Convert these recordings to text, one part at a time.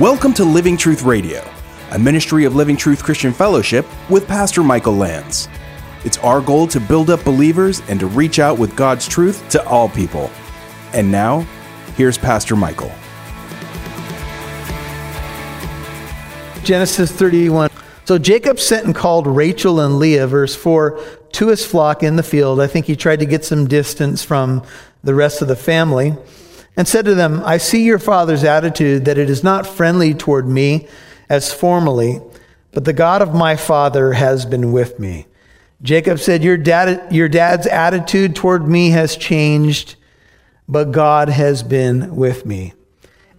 Welcome to Living Truth Radio, a ministry of Living Truth Christian Fellowship with Pastor Michael Lands. It's our goal to build up believers and to reach out with God's truth to all people. And now, here's Pastor Michael. Genesis 31. So Jacob sent and called Rachel and Leah, verse 4, to his flock in the field. I think he tried to get some distance from the rest of the family and said to them, I see your father's attitude that it is not friendly toward me as formerly, but the God of my father has been with me. Jacob said, Your, dad, your dad's attitude toward me has changed, but God has been with me.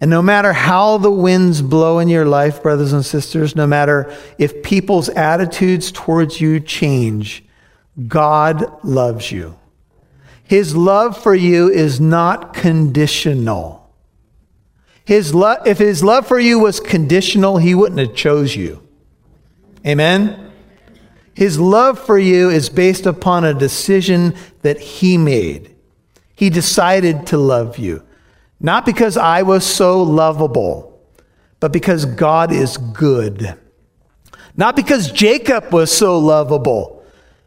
And no matter how the winds blow in your life, brothers and sisters, no matter if people's attitudes towards you change, God loves you. His love for you is not conditional. His lo- if his love for you was conditional, he wouldn't have chose you. Amen? His love for you is based upon a decision that he made. He decided to love you. Not because I was so lovable, but because God is good. Not because Jacob was so lovable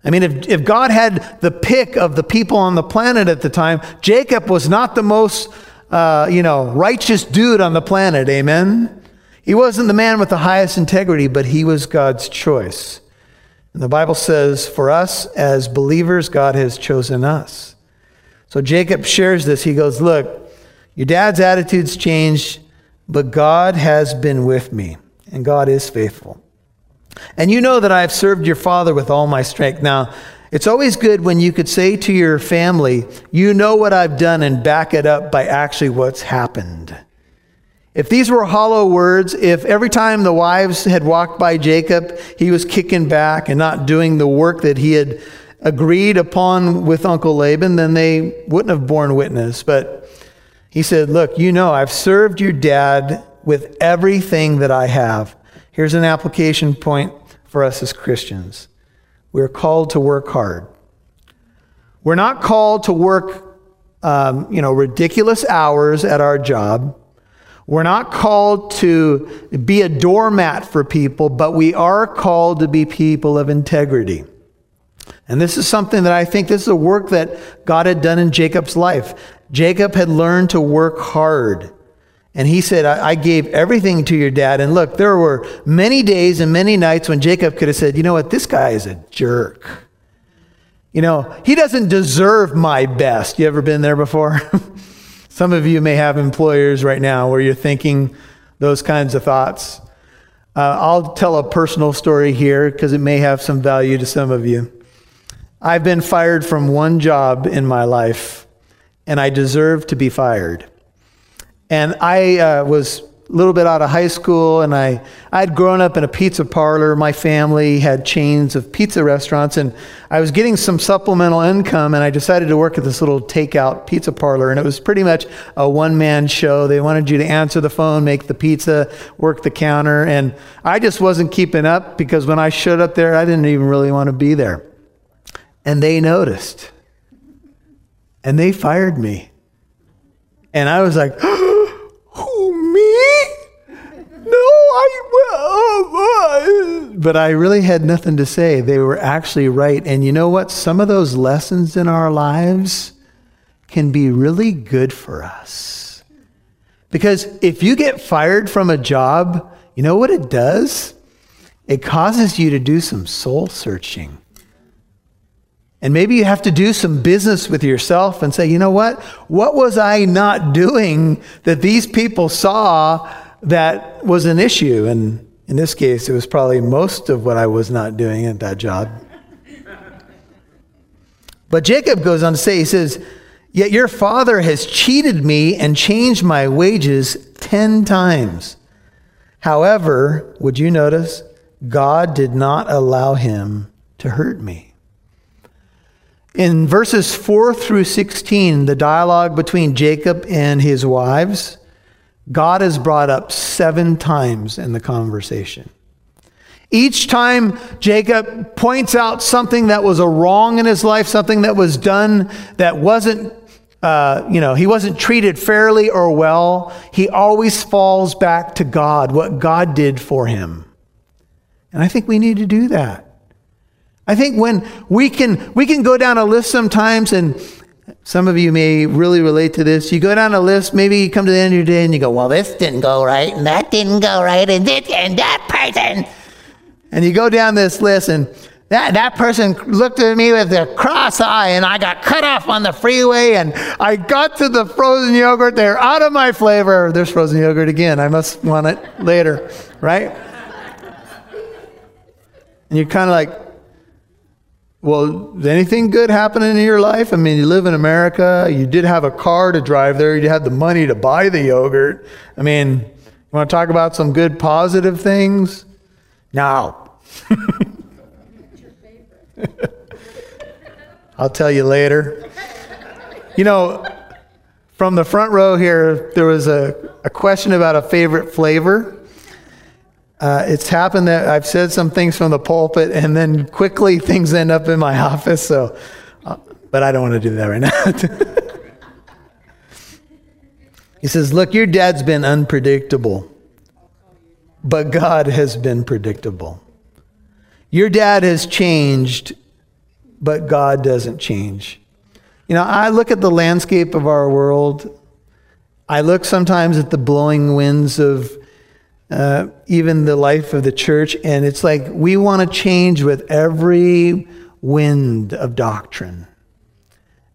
I mean, if, if God had the pick of the people on the planet at the time, Jacob was not the most, uh, you know, righteous dude on the planet. Amen? He wasn't the man with the highest integrity, but he was God's choice. And the Bible says, for us as believers, God has chosen us. So Jacob shares this. He goes, Look, your dad's attitudes changed, but God has been with me, and God is faithful. And you know that I have served your father with all my strength. Now, it's always good when you could say to your family, you know what I've done, and back it up by actually what's happened. If these were hollow words, if every time the wives had walked by Jacob, he was kicking back and not doing the work that he had agreed upon with Uncle Laban, then they wouldn't have borne witness. But he said, Look, you know, I've served your dad with everything that I have. Here's an application point for us as Christians we're called to work hard. We're not called to work, um, you know, ridiculous hours at our job. We're not called to be a doormat for people, but we are called to be people of integrity. And this is something that I think this is a work that God had done in Jacob's life. Jacob had learned to work hard. And he said, I, I, gave everything to your dad. And look, there were many days and many nights when Jacob could have said, You know what? This guy is a jerk. You know, he doesn't deserve my best. You ever been there before? Some of you may have employers right now where you're thinking those kinds of thoughts. Uh, I'll tell a personal story here because it may have some value to some of you. I've been fired from one job in my life, and I deserve to be fired. And I uh, was a little bit out of high school, and I I'd grown up in a pizza parlor. My family had chains of pizza restaurants, and I was getting some supplemental income, and I decided to work at this little takeout pizza parlor. And it was pretty much a one man show. They wanted you to answer the phone, make the pizza, work the counter, and I just wasn't keeping up because when I showed up there, I didn't even really want to be there. And they noticed, and they fired me. And I was like, but I really had nothing to say. They were actually right. And you know what? Some of those lessons in our lives can be really good for us. Because if you get fired from a job, you know what it does? It causes you to do some soul searching. And maybe you have to do some business with yourself and say, you know what? What was I not doing that these people saw that was an issue? And in this case, it was probably most of what I was not doing at that job. But Jacob goes on to say, he says, Yet your father has cheated me and changed my wages 10 times. However, would you notice, God did not allow him to hurt me. In verses 4 through 16, the dialogue between Jacob and his wives, God is brought up seven times in the conversation. Each time Jacob points out something that was a wrong in his life, something that was done that wasn't uh, you know, he wasn't treated fairly or well, he always falls back to God, what God did for him. And I think we need to do that. I think when we can we can go down a list sometimes and some of you may really relate to this. You go down a list, maybe you come to the end of your day and you go, Well, this didn't go right, and that didn't go right, and this and that person. And you go down this list and that, that person looked at me with a cross eye, and I got cut off on the freeway, and I got to the frozen yogurt. They're out of my flavor. There's frozen yogurt again. I must want it later, right? And you're kind of like, well, anything good happening in your life? I mean, you live in America. You did have a car to drive there. You had the money to buy the yogurt. I mean, you want to talk about some good positive things? No. I'll tell you later. You know, from the front row here, there was a, a question about a favorite flavor. Uh, it's happened that I've said some things from the pulpit, and then quickly things end up in my office. So, uh, but I don't want to do that right now. he says, "Look, your dad's been unpredictable, but God has been predictable." Your dad has changed, but God doesn't change. You know, I look at the landscape of our world. I look sometimes at the blowing winds of uh, even the life of the church, and it's like we want to change with every wind of doctrine.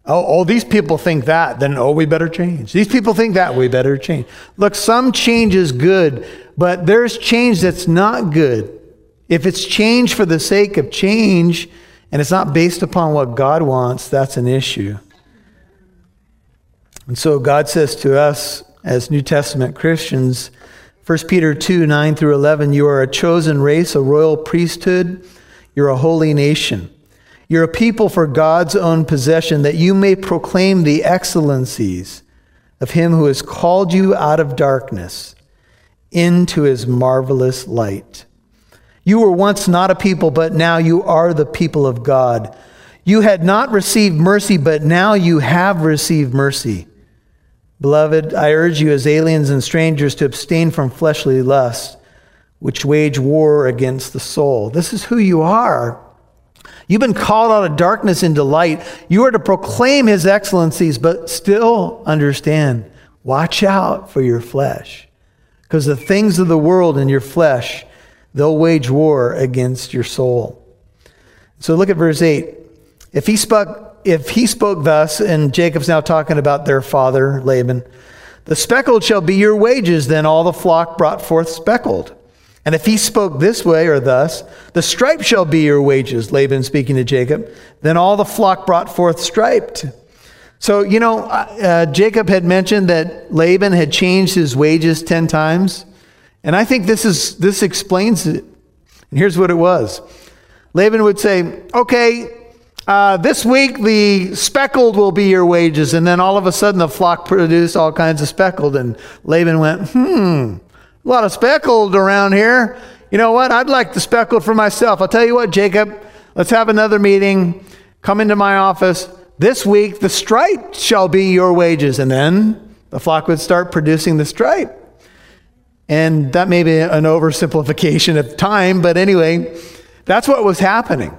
Oh, oh, these people think that, then oh, we better change. These people think that, we better change. Look, some change is good, but there's change that's not good. If it's change for the sake of change and it's not based upon what God wants, that's an issue. And so God says to us as New Testament Christians, 1 Peter 2 9 through 11, you are a chosen race, a royal priesthood, you're a holy nation. You're a people for God's own possession, that you may proclaim the excellencies of Him who has called you out of darkness into His marvelous light. You were once not a people, but now you are the people of God. You had not received mercy, but now you have received mercy. Beloved, I urge you as aliens and strangers to abstain from fleshly lusts, which wage war against the soul. This is who you are. You've been called out of darkness into light. You are to proclaim his excellencies, but still understand watch out for your flesh, because the things of the world in your flesh They'll wage war against your soul. So look at verse 8. If he spoke, if he spoke thus, and Jacob's now talking about their father, Laban, the speckled shall be your wages, then all the flock brought forth speckled. And if he spoke this way or thus, the stripe shall be your wages, Laban speaking to Jacob, then all the flock brought forth striped. So, you know, uh, uh Jacob had mentioned that Laban had changed his wages 10 times. And I think this, is, this explains it. And here's what it was Laban would say, Okay, uh, this week the speckled will be your wages. And then all of a sudden the flock produced all kinds of speckled. And Laban went, Hmm, a lot of speckled around here. You know what? I'd like the speckled for myself. I'll tell you what, Jacob, let's have another meeting. Come into my office. This week the stripe shall be your wages. And then the flock would start producing the stripe. And that may be an oversimplification of time, but anyway, that's what was happening.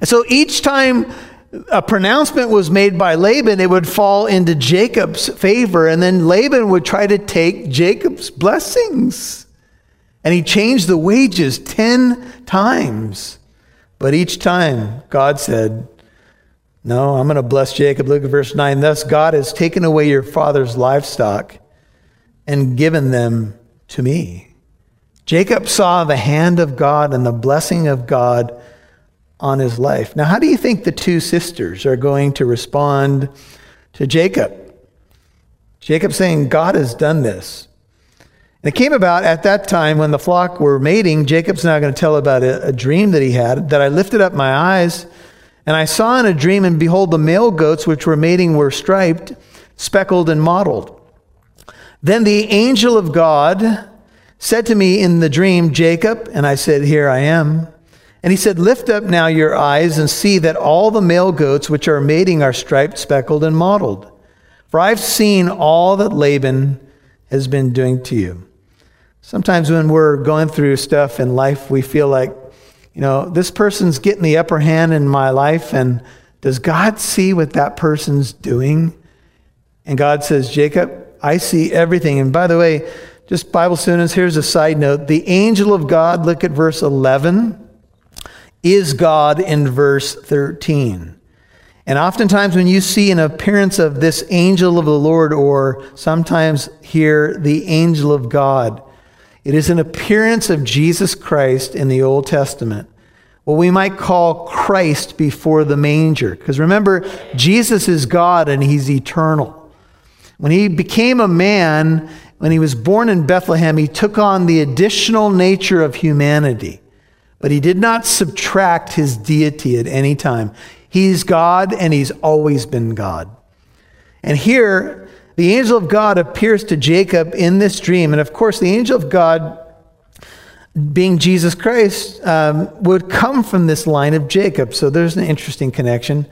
And so each time a pronouncement was made by Laban, it would fall into Jacob's favor, and then Laban would try to take Jacob's blessings. And he changed the wages 10 times. But each time, God said, No, I'm going to bless Jacob. Look at verse 9. Thus, God has taken away your father's livestock and given them to me. Jacob saw the hand of God and the blessing of God on his life. Now, how do you think the two sisters are going to respond to Jacob? Jacob saying, God has done this. And it came about at that time when the flock were mating. Jacob's now going to tell about a, a dream that he had that I lifted up my eyes and I saw in a dream, and behold, the male goats which were mating were striped, speckled, and mottled. Then the angel of God said to me in the dream, Jacob, and I said, Here I am. And he said, Lift up now your eyes and see that all the male goats which are mating are striped, speckled, and mottled. for I've seen all that Laban has been doing to you. Sometimes when we're going through stuff in life, we feel like, you know, this person's getting the upper hand in my life, and does God see what that person's doing? And God says, Jacob, I see everything. And by the way, just Bible students, here's a side note. The angel of God, look at verse 11, is God in verse 13. And oftentimes, when you see an appearance of this angel of the Lord, or sometimes hear the angel of God, it is an appearance of Jesus Christ in the Old Testament. What we might call Christ before the manger. Because remember, Jesus is God and he's eternal. When he became a man, when he was born in Bethlehem, he took on the additional nature of humanity. But he did not subtract his deity at any time. He's God and he's always been God. And here, the angel of God appears to Jacob in this dream. And of course, the angel of God, being Jesus Christ, um, would come from this line of Jacob. So there's an interesting connection.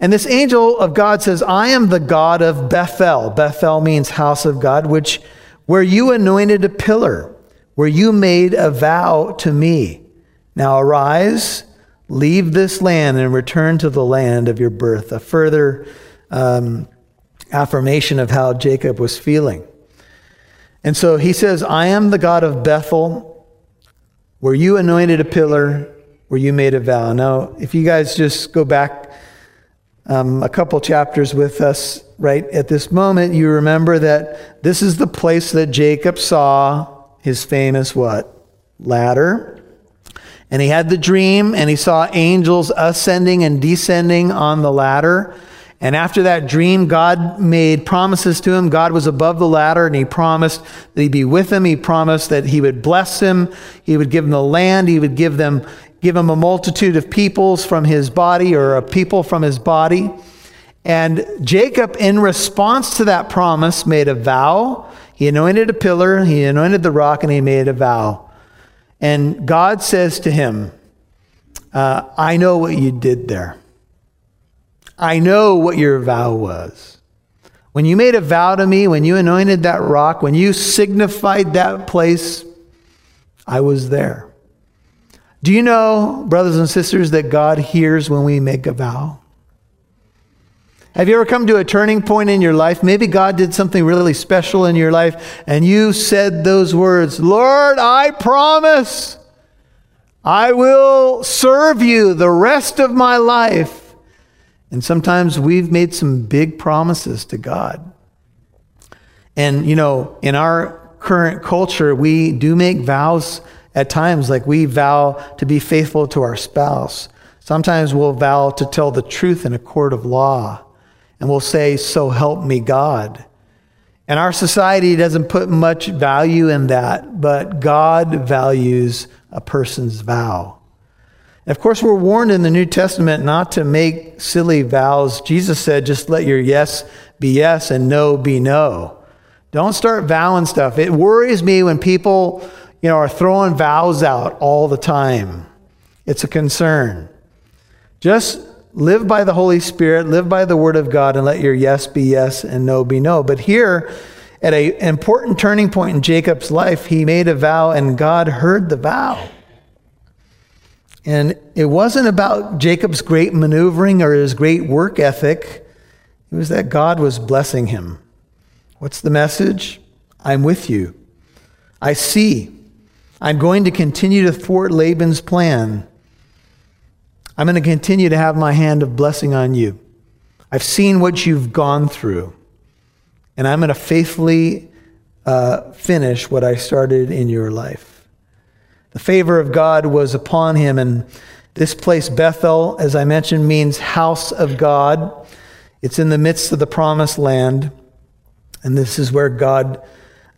And this angel of God says, I am the God of Bethel. Bethel means house of God, which where you anointed a pillar, where you made a vow to me. Now arise, leave this land, and return to the land of your birth. A further um, affirmation of how Jacob was feeling. And so he says, I am the God of Bethel, where you anointed a pillar, where you made a vow. Now, if you guys just go back um, a couple chapters with us right at this moment, you remember that this is the place that Jacob saw his famous what? Ladder. And he had the dream, and he saw angels ascending and descending on the ladder. And after that dream, God made promises to him. God was above the ladder and he promised that he'd be with him. He promised that he would bless him. He would give him the land. He would give them, give him a multitude of peoples from his body or a people from his body. And Jacob, in response to that promise, made a vow. He anointed a pillar, he anointed the rock, and he made a vow. And God says to him, uh, I know what you did there. I know what your vow was. When you made a vow to me, when you anointed that rock, when you signified that place, I was there. Do you know, brothers and sisters, that God hears when we make a vow? Have you ever come to a turning point in your life? Maybe God did something really special in your life, and you said those words Lord, I promise I will serve you the rest of my life. And sometimes we've made some big promises to God. And, you know, in our current culture, we do make vows at times, like we vow to be faithful to our spouse. Sometimes we'll vow to tell the truth in a court of law. And we'll say, So help me God. And our society doesn't put much value in that, but God values a person's vow. Of course, we're warned in the New Testament not to make silly vows. Jesus said, just let your yes be yes and no be no. Don't start vowing stuff. It worries me when people, you know, are throwing vows out all the time. It's a concern. Just live by the Holy Spirit, live by the Word of God, and let your yes be yes and no be no. But here, at an important turning point in Jacob's life, he made a vow and God heard the vow. And it wasn't about Jacob's great maneuvering or his great work ethic. It was that God was blessing him. What's the message? I'm with you. I see. I'm going to continue to thwart Laban's plan. I'm going to continue to have my hand of blessing on you. I've seen what you've gone through, and I'm going to faithfully uh, finish what I started in your life. The favor of God was upon him. And this place, Bethel, as I mentioned, means house of God. It's in the midst of the promised land. And this is where God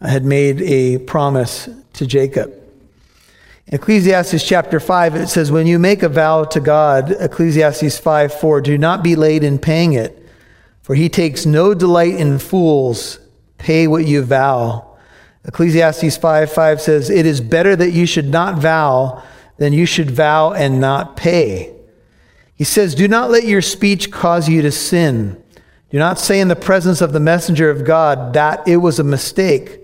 had made a promise to Jacob. Ecclesiastes chapter 5, it says, When you make a vow to God, Ecclesiastes 5 4, do not be late in paying it, for he takes no delight in fools. Pay what you vow. Ecclesiastes 5 5 says, It is better that you should not vow than you should vow and not pay. He says, Do not let your speech cause you to sin. Do not say in the presence of the messenger of God that it was a mistake.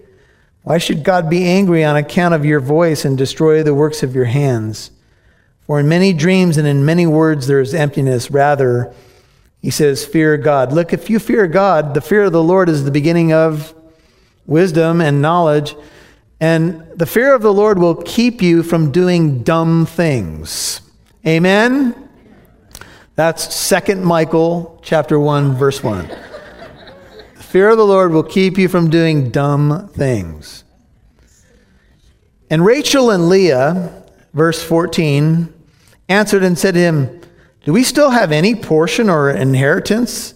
Why should God be angry on account of your voice and destroy the works of your hands? For in many dreams and in many words there is emptiness. Rather, he says, fear God. Look, if you fear God, the fear of the Lord is the beginning of wisdom and knowledge. And the fear of the Lord will keep you from doing dumb things. Amen? That's Second Michael chapter 1 verse 1. Fear of the Lord will keep you from doing dumb things. And Rachel and Leah, verse 14, answered and said to him, Do we still have any portion or inheritance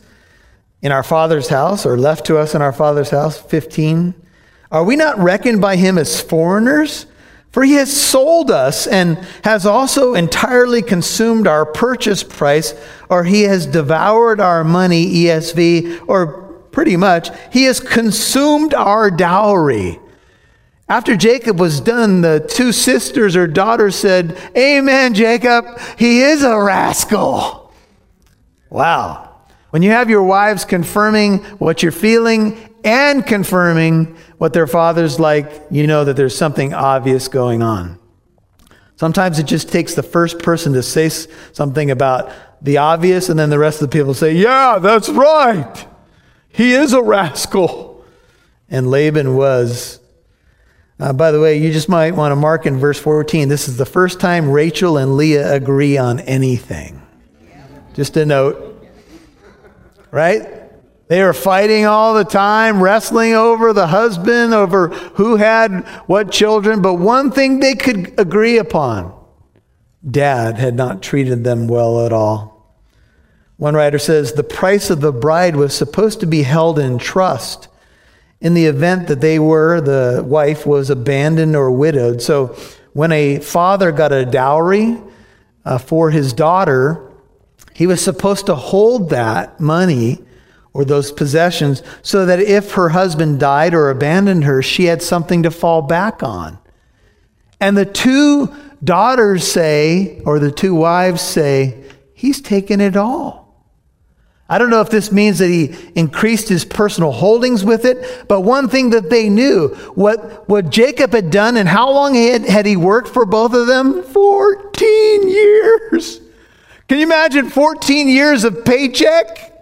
in our father's house or left to us in our father's house? 15. Are we not reckoned by him as foreigners? For he has sold us and has also entirely consumed our purchase price, or he has devoured our money, ESV, or pretty much, he has consumed our dowry. After Jacob was done, the two sisters or daughters said, Amen, Jacob, he is a rascal. Wow. When you have your wives confirming what you're feeling and confirming what their father's like, you know that there's something obvious going on. Sometimes it just takes the first person to say something about the obvious, and then the rest of the people say, Yeah, that's right. He is a rascal. And Laban was. Uh, by the way, you just might want to mark in verse 14 this is the first time Rachel and Leah agree on anything. Just a note. Right? They were fighting all the time, wrestling over the husband, over who had what children. But one thing they could agree upon dad had not treated them well at all. One writer says the price of the bride was supposed to be held in trust in the event that they were, the wife was abandoned or widowed. So when a father got a dowry uh, for his daughter, he was supposed to hold that money or those possessions so that if her husband died or abandoned her, she had something to fall back on. And the two daughters say, or the two wives say, he's taken it all. I don't know if this means that he increased his personal holdings with it, but one thing that they knew, what, what Jacob had done and how long had, had he worked for both of them? 14 years. Can you imagine 14 years of paycheck?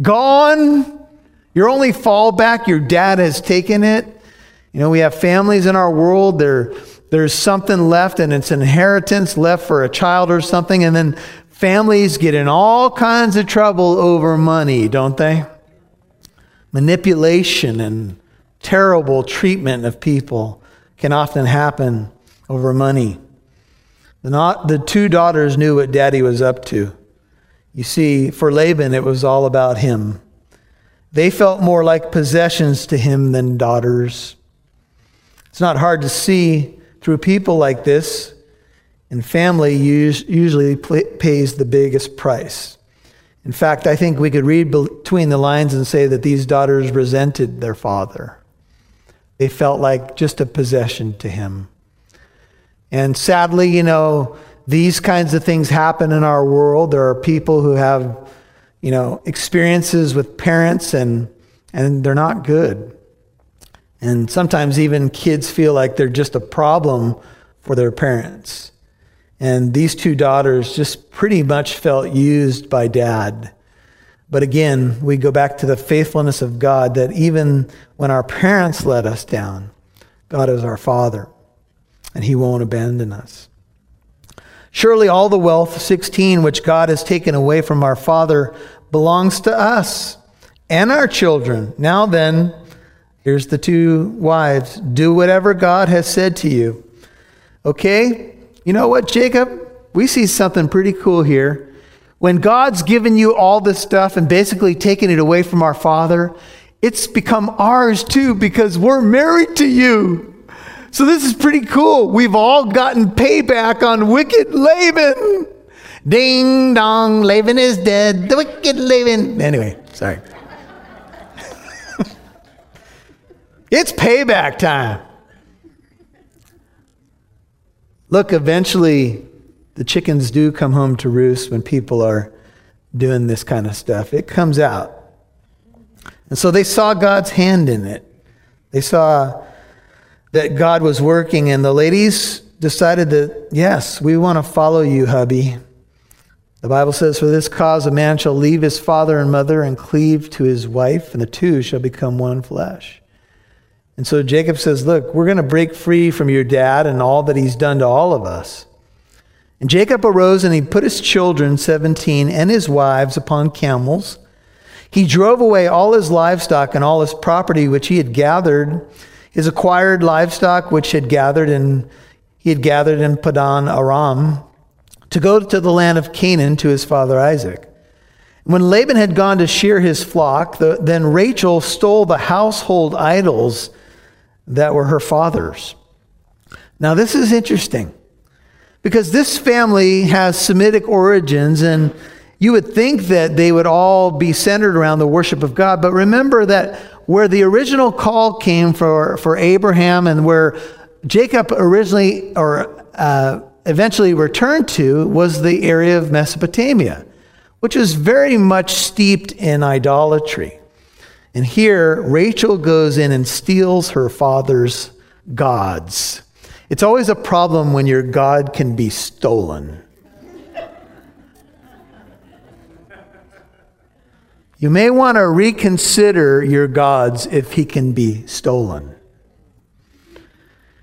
Gone. Your only fallback, your dad has taken it. You know, we have families in our world, there, there's something left and it's inheritance left for a child or something, and then families get in all kinds of trouble over money, don't they? Manipulation and terrible treatment of people can often happen over money. The, not, the two daughters knew what daddy was up to. You see, for Laban, it was all about him. They felt more like possessions to him than daughters. It's not hard to see through people like this, and family usually pays the biggest price. In fact, I think we could read between the lines and say that these daughters resented their father. They felt like just a possession to him. And sadly, you know, these kinds of things happen in our world. There are people who have, you know, experiences with parents and and they're not good. And sometimes even kids feel like they're just a problem for their parents. And these two daughters just pretty much felt used by dad. But again, we go back to the faithfulness of God that even when our parents let us down, God is our Father, and He won't abandon us. Surely all the wealth, 16, which God has taken away from our Father, belongs to us and our children. Now then, here's the two wives do whatever God has said to you. Okay? You know what, Jacob? We see something pretty cool here. When God's given you all this stuff and basically taken it away from our Father, it's become ours too because we're married to you. So this is pretty cool. We've all gotten payback on wicked Laban. Ding dong, Laban is dead. The wicked Laban. Anyway, sorry. it's payback time. Look, eventually the chickens do come home to roost when people are doing this kind of stuff. It comes out. And so they saw God's hand in it. They saw that God was working, and the ladies decided that, yes, we want to follow you, hubby. The Bible says, For this cause a man shall leave his father and mother and cleave to his wife, and the two shall become one flesh. And so Jacob says, Look, we're going to break free from your dad and all that he's done to all of us. And Jacob arose and he put his children, 17, and his wives upon camels. He drove away all his livestock and all his property which he had gathered, his acquired livestock which had gathered in, he had gathered in Padan Aram, to go to the land of Canaan to his father Isaac. When Laban had gone to shear his flock, the, then Rachel stole the household idols that were her father's. Now, this is interesting because this family has Semitic origins, and you would think that they would all be centered around the worship of God. But remember that where the original call came for, for Abraham and where Jacob originally or uh, eventually returned to was the area of Mesopotamia, which was very much steeped in idolatry. And here, Rachel goes in and steals her father's gods. It's always a problem when your God can be stolen. You may want to reconsider your gods if he can be stolen.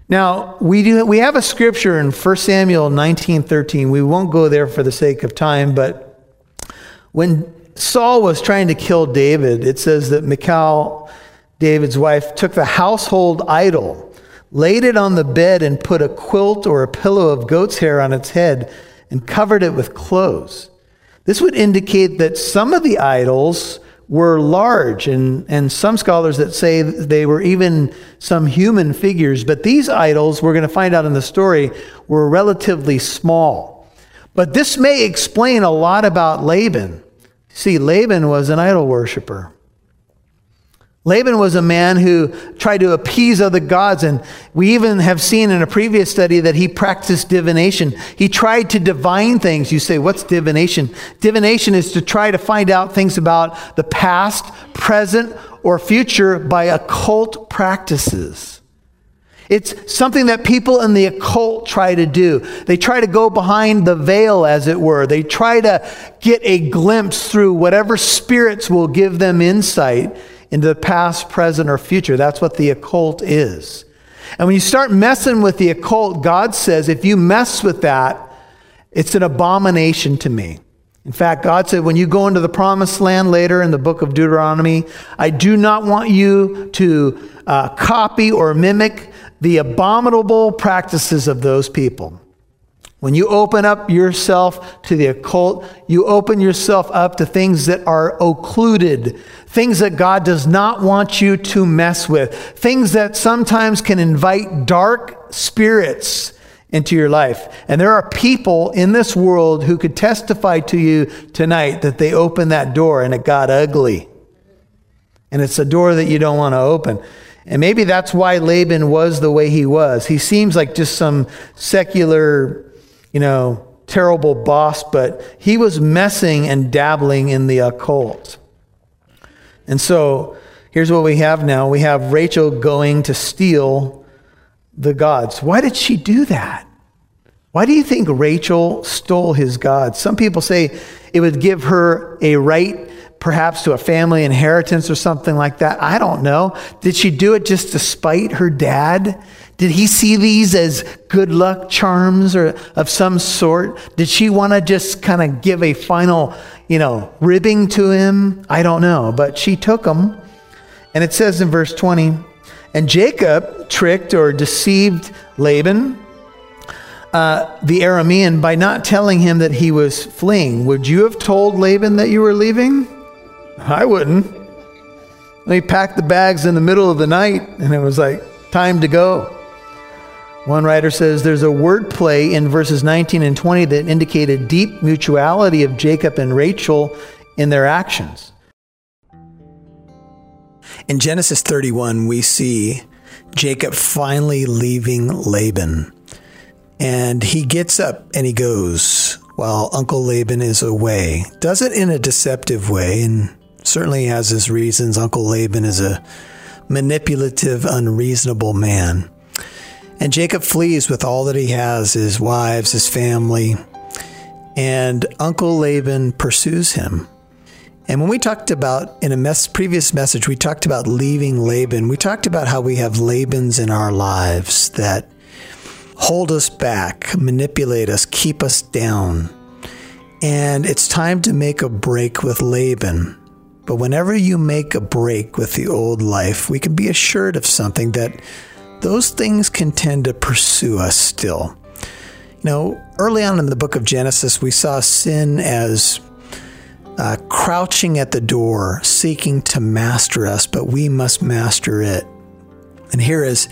Now, we, do, we have a scripture in 1 Samuel 19:13. We won't go there for the sake of time, but when Saul was trying to kill David, it says that Michal, David's wife, took the household idol, laid it on the bed, and put a quilt or a pillow of goat's hair on its head and covered it with clothes. This would indicate that some of the idols were large, and, and some scholars that say they were even some human figures, but these idols, we're going to find out in the story, were relatively small. But this may explain a lot about Laban. See, Laban was an idol worshiper. Laban was a man who tried to appease other gods, and we even have seen in a previous study that he practiced divination. He tried to divine things. You say, What's divination? Divination is to try to find out things about the past, present, or future by occult practices. It's something that people in the occult try to do. They try to go behind the veil, as it were. They try to get a glimpse through whatever spirits will give them insight into the past, present, or future. That's what the occult is. And when you start messing with the occult, God says, if you mess with that, it's an abomination to me. In fact, God said, when you go into the promised land later in the book of Deuteronomy, I do not want you to uh, copy or mimic the abominable practices of those people. When you open up yourself to the occult, you open yourself up to things that are occluded, things that God does not want you to mess with, things that sometimes can invite dark spirits into your life. And there are people in this world who could testify to you tonight that they opened that door and it got ugly. And it's a door that you don't want to open. And maybe that's why Laban was the way he was. He seems like just some secular, you know, terrible boss, but he was messing and dabbling in the occult. And so here's what we have now we have Rachel going to steal the gods. Why did she do that? Why do you think Rachel stole his gods? Some people say it would give her a right perhaps to a family inheritance or something like that. I don't know. Did she do it just to spite her dad? Did he see these as good luck charms or of some sort? Did she want to just kind of give a final, you know, ribbing to him? I don't know, but she took them. And it says in verse 20, and Jacob tricked or deceived Laban, uh, the Aramean, by not telling him that he was fleeing. Would you have told Laban that you were leaving? I wouldn't. They packed the bags in the middle of the night, and it was like, time to go. One writer says there's a word play in verses 19 and 20 that indicated deep mutuality of Jacob and Rachel in their actions. In Genesis 31, we see Jacob finally leaving Laban. And he gets up and he goes while Uncle Laban is away. Does it in a deceptive way. And certainly has his reasons. Uncle Laban is a manipulative, unreasonable man. And Jacob flees with all that he has his wives, his family, and Uncle Laban pursues him. And when we talked about in a mes- previous message, we talked about leaving Laban. We talked about how we have Labans in our lives that hold us back, manipulate us, keep us down. And it's time to make a break with Laban. But whenever you make a break with the old life, we can be assured of something that those things can tend to pursue us still. You know, early on in the book of Genesis, we saw sin as uh, crouching at the door, seeking to master us, but we must master it. And here is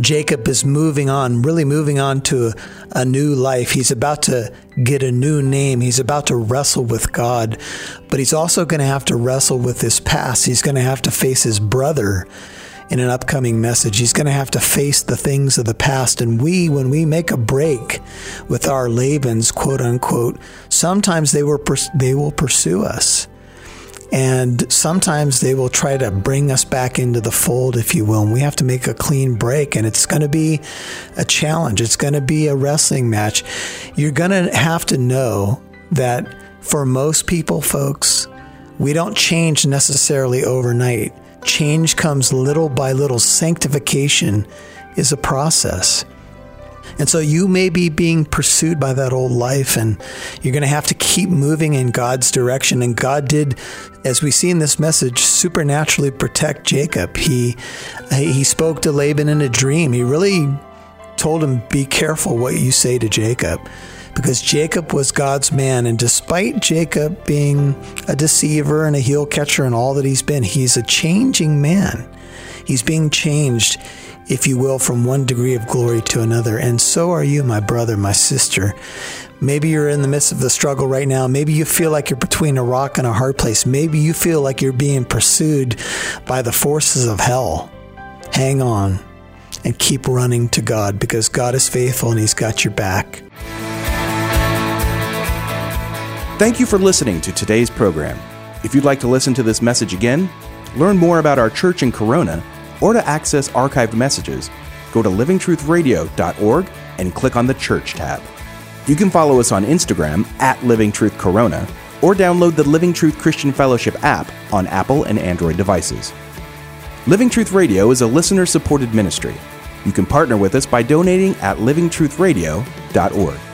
Jacob is moving on, really moving on to a, new life. He's about to get a new name. He's about to wrestle with God, but he's also going to have to wrestle with his past. He's going to have to face his brother in an upcoming message. He's going to have to face the things of the past. And we, when we make a break with our Labans, quote unquote, sometimes they, were, they will pursue us. And sometimes they will try to bring us back into the fold, if you will. And we have to make a clean break. And it's going to be a challenge. It's going to be a wrestling match. You're going to have to know that for most people, folks, we don't change necessarily overnight. Change comes little by little. Sanctification is a process. And so you may be being pursued by that old life, and you're going to have to keep moving in God's direction. And God did, as we see in this message, supernaturally protect Jacob. He he spoke to Laban in a dream. He really told him, "Be careful what you say to Jacob." Because Jacob was God's man, and despite Jacob being a deceiver and a heel catcher and all that he's been, he's a changing man. He's being changed if you will, from one degree of glory to another. And so are you, my brother, my sister. Maybe you're in the midst of the struggle right now. Maybe you feel like you're between a rock and a hard place. Maybe you feel like you're being pursued by the forces of hell. Hang on and keep running to God because God is faithful and He's got your back. Thank you for listening to today's program. If you'd like to listen to this message again, learn more about our church in Corona, or to access archived messages, go to livingtruthradio.org and click on the Church tab. You can follow us on Instagram at Living Truth Corona or download the Living Truth Christian Fellowship app on Apple and Android devices. Living Truth Radio is a listener supported ministry. You can partner with us by donating at livingtruthradio.org.